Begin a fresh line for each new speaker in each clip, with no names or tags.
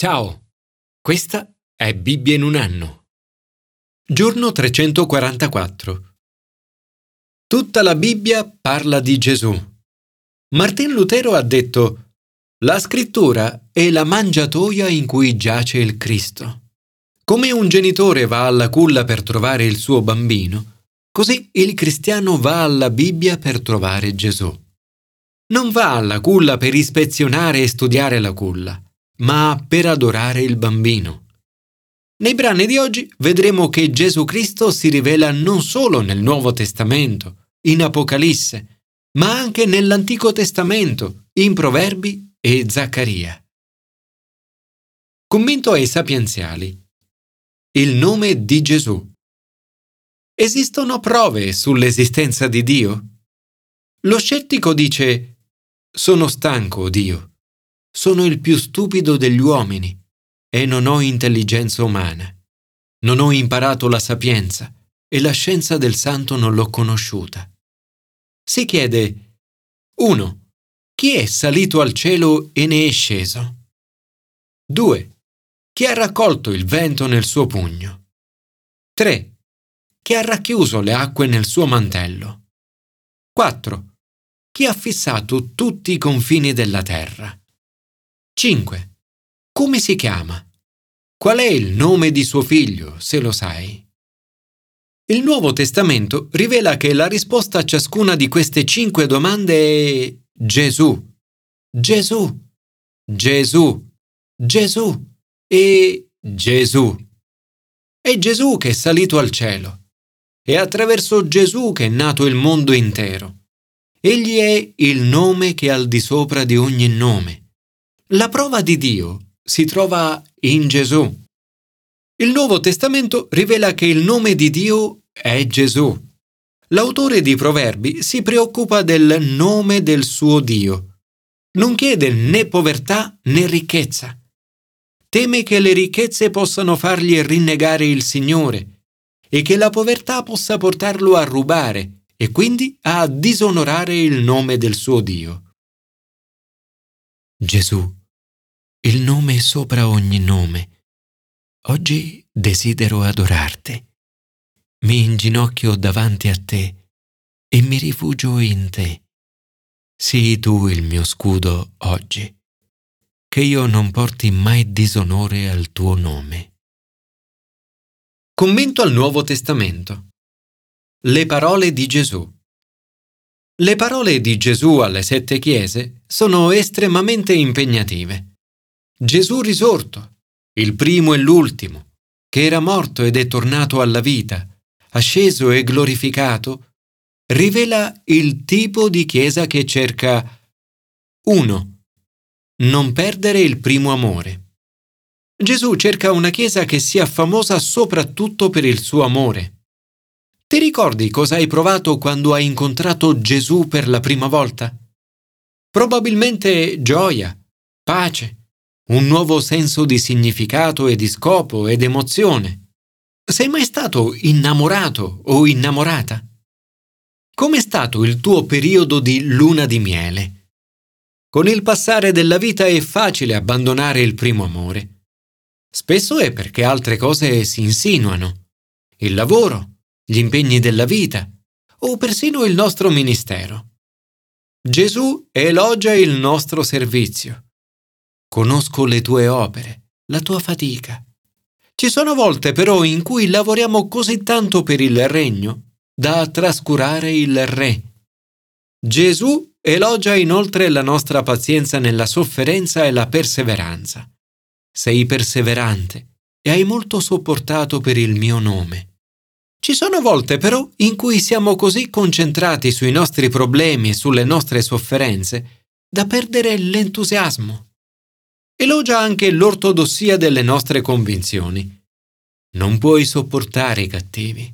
Ciao, questa è Bibbia in un anno. Giorno 344. Tutta la Bibbia parla di Gesù. Martin Lutero ha detto La scrittura è la mangiatoia in cui giace il Cristo. Come un genitore va alla culla per trovare il suo bambino, così il cristiano va alla Bibbia per trovare Gesù. Non va alla culla per ispezionare e studiare la culla ma per adorare il bambino. Nei brani di oggi vedremo che Gesù Cristo si rivela non solo nel Nuovo Testamento, in Apocalisse, ma anche nell'Antico Testamento, in Proverbi e Zaccaria. Commento ai sapienziali. Il nome di Gesù. Esistono prove sull'esistenza di Dio? Lo scettico dice Sono stanco, Dio sono il più stupido degli uomini e non ho intelligenza umana. Non ho imparato la sapienza e la scienza del santo non l'ho conosciuta. Si chiede 1. Chi è salito al cielo e ne è sceso? 2. Chi ha raccolto il vento nel suo pugno? 3. Chi ha racchiuso le acque nel suo mantello? 4. Chi ha fissato tutti i confini della terra? 5. Come si chiama? Qual è il nome di suo figlio, se lo sai? Il Nuovo Testamento rivela che la risposta a ciascuna di queste cinque domande è Gesù. Gesù. Gesù. Gesù. E Gesù. È Gesù che è salito al cielo. È attraverso Gesù che è nato il mondo intero. Egli è il nome che è al di sopra di ogni nome la prova di Dio si trova in Gesù. Il Nuovo Testamento rivela che il nome di Dio è Gesù. L'autore di Proverbi si preoccupa del nome del suo Dio. Non chiede né povertà né ricchezza. Teme che le ricchezze possano fargli rinnegare il Signore e che la povertà possa portarlo a rubare e quindi a disonorare il nome del suo Dio. Gesù il nome sopra ogni nome. Oggi desidero adorarti. Mi inginocchio davanti a te e mi rifugio in te. Sii tu il mio scudo oggi, che io non porti mai disonore al tuo nome. Commento al Nuovo Testamento. Le parole di Gesù. Le parole di Gesù alle sette chiese sono estremamente impegnative. Gesù risorto, il primo e l'ultimo, che era morto ed è tornato alla vita, asceso e glorificato, rivela il tipo di Chiesa che cerca 1. Non perdere il primo amore. Gesù cerca una Chiesa che sia famosa soprattutto per il suo amore. Ti ricordi cosa hai provato quando hai incontrato Gesù per la prima volta? Probabilmente gioia, pace, un nuovo senso di significato e di scopo ed emozione. Sei mai stato innamorato o innamorata? Com'è stato il tuo periodo di luna di miele? Con il passare della vita è facile abbandonare il primo amore. Spesso è perché altre cose si insinuano. Il lavoro, gli impegni della vita o persino il nostro ministero. Gesù elogia il nostro servizio Conosco le tue opere, la tua fatica. Ci sono volte però in cui lavoriamo così tanto per il regno da trascurare il Re. Gesù elogia inoltre la nostra pazienza nella sofferenza e la perseveranza. Sei perseverante e hai molto sopportato per il mio nome. Ci sono volte però in cui siamo così concentrati sui nostri problemi e sulle nostre sofferenze da perdere l'entusiasmo. Elogia anche l'ortodossia delle nostre convinzioni. Non puoi sopportare i cattivi.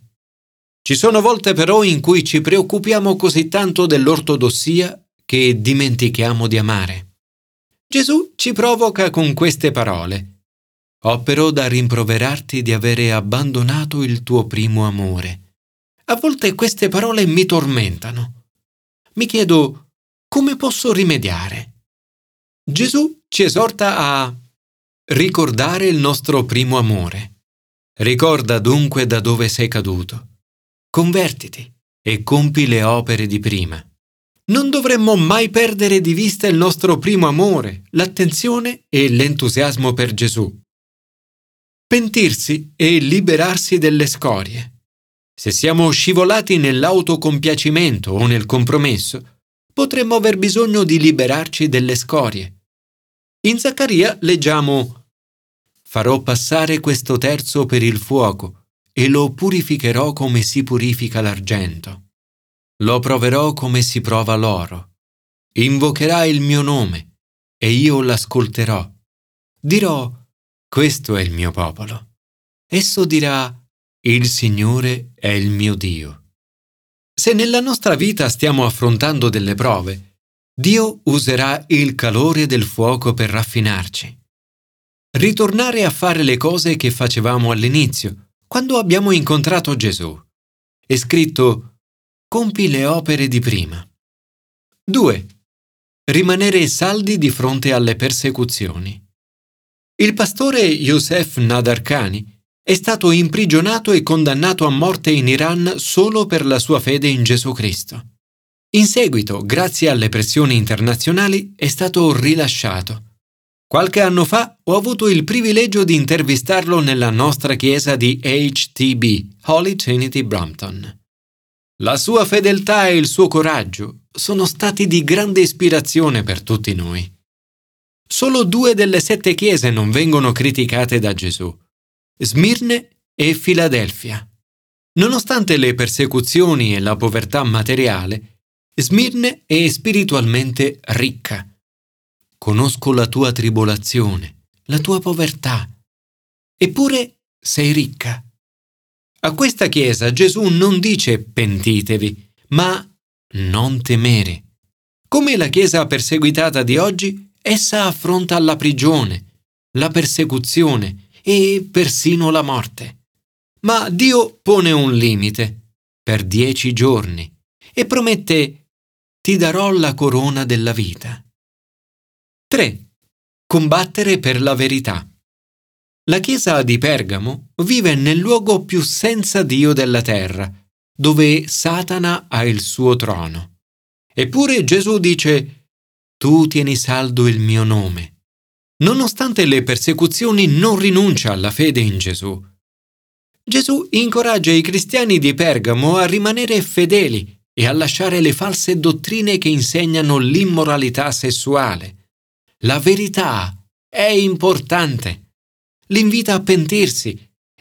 Ci sono volte però in cui ci preoccupiamo così tanto dell'ortodossia che dimentichiamo di amare. Gesù ci provoca con queste parole. Ho però da rimproverarti di avere abbandonato il tuo primo amore. A volte queste parole mi tormentano. Mi chiedo come posso rimediare. Gesù ci esorta a Ricordare il nostro primo amore. Ricorda dunque da dove sei caduto. Convertiti e compi le opere di prima. Non dovremmo mai perdere di vista il nostro primo amore, l'attenzione e l'entusiasmo per Gesù. Pentirsi e liberarsi delle scorie. Se siamo scivolati nell'autocompiacimento o nel compromesso, potremmo aver bisogno di liberarci delle scorie. In Zaccaria leggiamo Farò passare questo terzo per il fuoco e lo purificherò come si purifica l'argento. Lo proverò come si prova l'oro. Invocherà il mio nome e io l'ascolterò. Dirò, questo è il mio popolo. Esso dirà, il Signore è il mio Dio. Se nella nostra vita stiamo affrontando delle prove, Dio userà il calore del fuoco per raffinarci. Ritornare a fare le cose che facevamo all'inizio, quando abbiamo incontrato Gesù. È scritto, compi le opere di prima. 2. Rimanere saldi di fronte alle persecuzioni. Il pastore Youssef Nadarkhani è stato imprigionato e condannato a morte in Iran solo per la sua fede in Gesù Cristo. In seguito, grazie alle pressioni internazionali, è stato rilasciato. Qualche anno fa ho avuto il privilegio di intervistarlo nella nostra chiesa di HTB, Holy Trinity Brampton. La sua fedeltà e il suo coraggio sono stati di grande ispirazione per tutti noi. Solo due delle sette chiese non vengono criticate da Gesù Smirne e Filadelfia. Nonostante le persecuzioni e la povertà materiale, Smirne è spiritualmente ricca. Conosco la tua tribolazione, la tua povertà. Eppure sei ricca. A questa Chiesa Gesù non dice pentitevi, ma non temere. Come la Chiesa perseguitata di oggi, essa affronta la prigione, la persecuzione, e persino la morte. Ma Dio pone un limite per dieci giorni e promette ti darò la corona della vita. 3. Combattere per la verità. La chiesa di Pergamo vive nel luogo più senza Dio della terra, dove Satana ha il suo trono. Eppure Gesù dice, Tu tieni saldo il mio nome nonostante le persecuzioni non rinuncia alla fede in Gesù. Gesù incoraggia i cristiani di Pergamo a rimanere fedeli e a lasciare le false dottrine che insegnano l'immoralità sessuale. La verità è importante. L'invita a pentirsi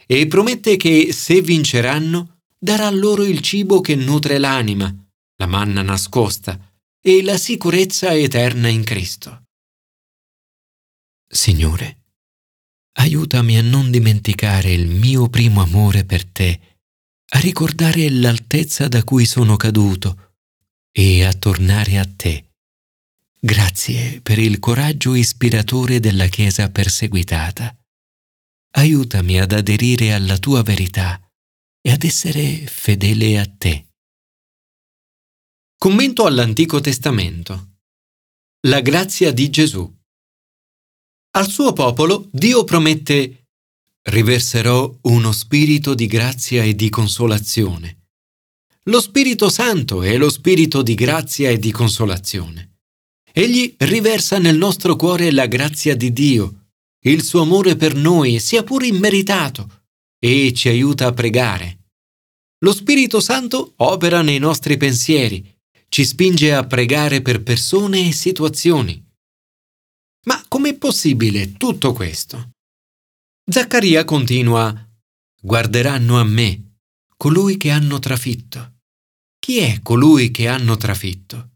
e promette che se vinceranno darà loro il cibo che nutre l'anima, la manna nascosta e la sicurezza eterna in Cristo. Signore, aiutami a non dimenticare il mio primo amore per te, ricordare l'altezza da cui sono caduto e a tornare a te. Grazie per il coraggio ispiratore della Chiesa perseguitata. Aiutami ad aderire alla tua verità e ad essere fedele a te. Commento all'Antico Testamento. La grazia di Gesù. Al suo popolo Dio promette riverserò uno spirito di grazia e di consolazione. Lo Spirito Santo è lo spirito di grazia e di consolazione. Egli riversa nel nostro cuore la grazia di Dio, il suo amore per noi, sia pure immeritato, e ci aiuta a pregare. Lo Spirito Santo opera nei nostri pensieri, ci spinge a pregare per persone e situazioni. Ma com'è possibile tutto questo? Zaccaria continua, guarderanno a me, colui che hanno trafitto. Chi è colui che hanno trafitto?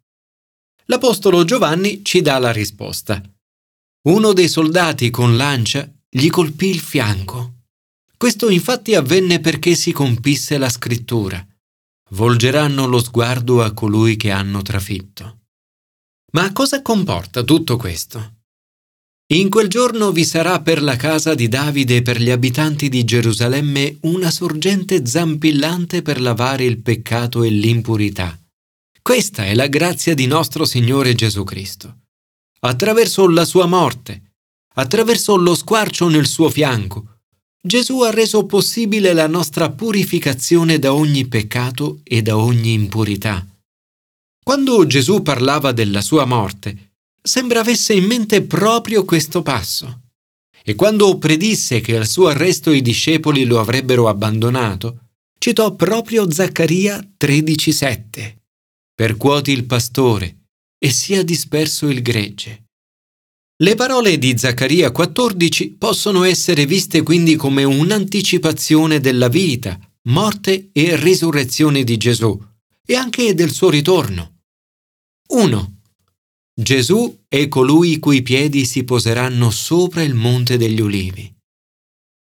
L'Apostolo Giovanni ci dà la risposta. Uno dei soldati con lancia gli colpì il fianco. Questo infatti avvenne perché si compisse la scrittura. Volgeranno lo sguardo a colui che hanno trafitto. Ma cosa comporta tutto questo? In quel giorno vi sarà per la casa di Davide e per gli abitanti di Gerusalemme una sorgente zampillante per lavare il peccato e l'impurità. Questa è la grazia di nostro Signore Gesù Cristo. Attraverso la sua morte, attraverso lo squarcio nel suo fianco, Gesù ha reso possibile la nostra purificazione da ogni peccato e da ogni impurità. Quando Gesù parlava della sua morte, sembra avesse in mente proprio questo passo. E quando predisse che al suo arresto i discepoli lo avrebbero abbandonato, citò proprio Zaccaria 13:7. Percuoti il pastore e sia disperso il gregge. Le parole di Zaccaria 14 possono essere viste quindi come un'anticipazione della vita, morte e risurrezione di Gesù e anche del suo ritorno. 1. Gesù è colui i cui piedi si poseranno sopra il monte degli ulivi.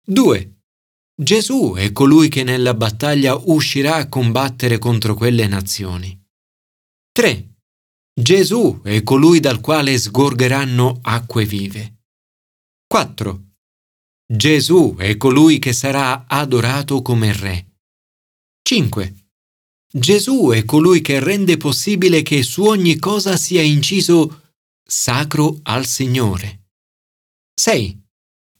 2. Gesù è colui che nella battaglia uscirà a combattere contro quelle nazioni. 3. Gesù è colui dal quale sgorgeranno acque vive. 4. Gesù è colui che sarà adorato come Re. 5. Gesù è colui che rende possibile che su ogni cosa sia inciso sacro al Signore. 6.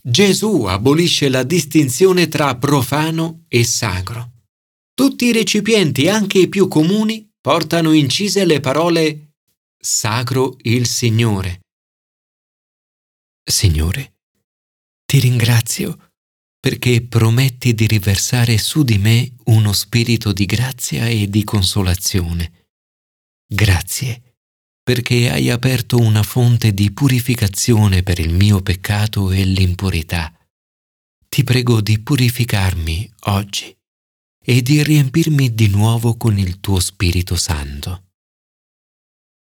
Gesù abolisce la distinzione tra profano e sacro. Tutti i recipienti, anche i più comuni, portano incise le parole Sacro il Signore. Signore, ti ringrazio perché prometti di riversare su di me uno spirito di grazia e di consolazione. Grazie perché hai aperto una fonte di purificazione per il mio peccato e l'impurità. Ti prego di purificarmi oggi e di riempirmi di nuovo con il tuo Spirito Santo.